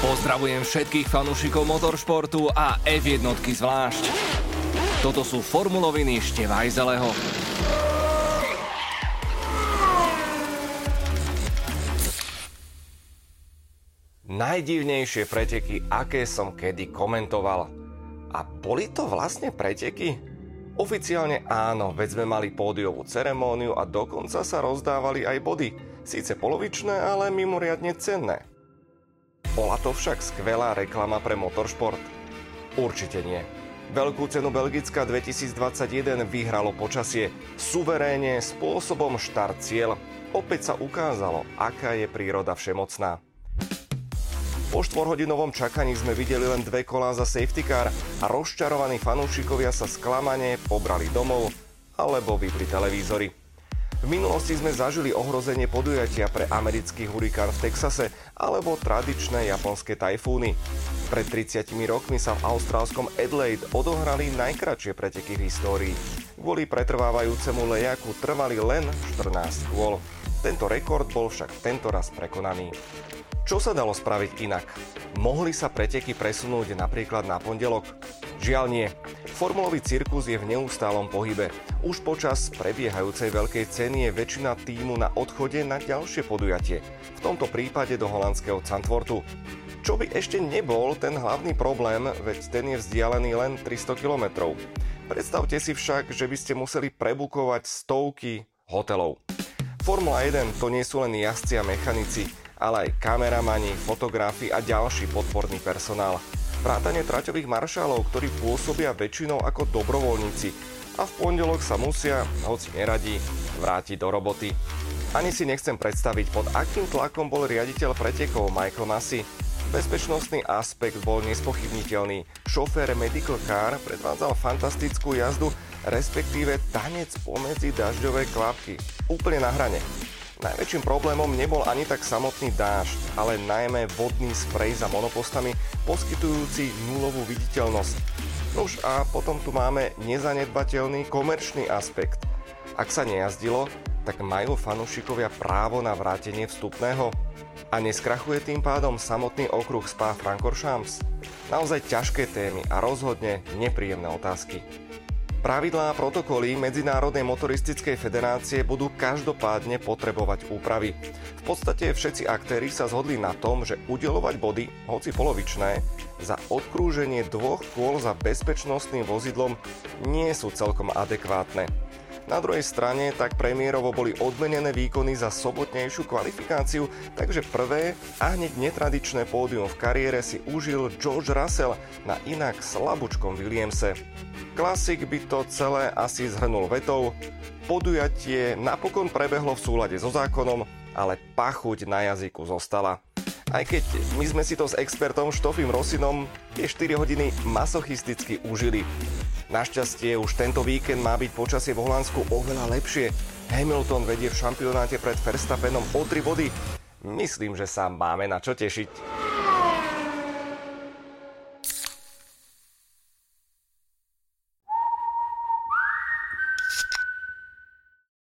Pozdravujem všetkých fanúšikov motoršportu a F1 zvlášť. Toto sú formuloviny Števajzeleho. Najdivnejšie preteky, aké som kedy komentoval. A boli to vlastne preteky? Oficiálne áno, veď sme mali pódiovú ceremóniu a dokonca sa rozdávali aj body. Síce polovičné, ale mimoriadne cenné. Bola to však skvelá reklama pre motoršport? Určite nie. Veľkú cenu Belgická 2021 vyhralo počasie. Suverénne, spôsobom štart cieľ. Opäť sa ukázalo, aká je príroda všemocná. Po štvorhodinovom čakaní sme videli len dve kolá za safety car a rozčarovaní fanúšikovia sa sklamane pobrali domov alebo vypli televízory. V minulosti sme zažili ohrozenie podujatia pre americký hurikán v Texase alebo tradičné japonské tajfúny. Pred 30 rokmi sa v austrálskom Adelaide odohrali najkračšie preteky v histórii. Kvôli pretrvávajúcemu lejaku trvali len 14 kôl. Tento rekord bol však tento raz prekonaný. Čo sa dalo spraviť inak? Mohli sa preteky presunúť napríklad na pondelok? Žiaľ nie. Formulový cirkus je v neustálom pohybe. Už počas prebiehajúcej veľkej ceny je väčšina týmu na odchode na ďalšie podujatie. V tomto prípade do holandského Zandvortu. Čo by ešte nebol ten hlavný problém, veď ten je vzdialený len 300 km. Predstavte si však, že by ste museli prebukovať stovky hotelov. Formula 1 to nie sú len jazdci a mechanici, ale aj kameramani, fotografi a ďalší podporný personál vrátane traťových maršálov, ktorí pôsobia väčšinou ako dobrovoľníci a v pondelok sa musia, hoci neradí, vrátiť do roboty. Ani si nechcem predstaviť, pod akým tlakom bol riaditeľ pretekov Michael Massey. Bezpečnostný aspekt bol nespochybniteľný. Šofér Medical Car predvádzal fantastickú jazdu, respektíve tanec pomedzi dažďové klapky. Úplne na hrane. Najväčším problémom nebol ani tak samotný dážď, ale najmä vodný sprej za monopostami, poskytujúci nulovú viditeľnosť. Už a potom tu máme nezanedbateľný komerčný aspekt. Ak sa nejazdilo, tak majú fanúšikovia právo na vrátenie vstupného? A neskrachuje tým pádom samotný okruh Spa Francorchamps? Naozaj ťažké témy a rozhodne nepríjemné otázky. Pravidlá a protokoly Medzinárodnej motoristickej federácie budú každopádne potrebovať úpravy. V podstate všetci aktéry sa zhodli na tom, že udelovať body, hoci polovičné, za odkrúženie dvoch kôl za bezpečnostným vozidlom nie sú celkom adekvátne. Na druhej strane tak premiérovo boli odmenené výkony za sobotnejšiu kvalifikáciu, takže prvé a hneď netradičné pódium v kariére si užil George Russell na inak slabúčkom Williamse. Klasik by to celé asi zhrnul vetou, podujatie napokon prebehlo v súlade so zákonom, ale pachuť na jazyku zostala. Aj keď my sme si to s expertom Štofim Rosinom tie 4 hodiny masochisticky užili. Našťastie už tento víkend má byť počasie v Holandsku oveľa lepšie. Hamilton vedie v šampionáte pred Verstappenom o 3 body. Myslím, že sa máme na čo tešiť.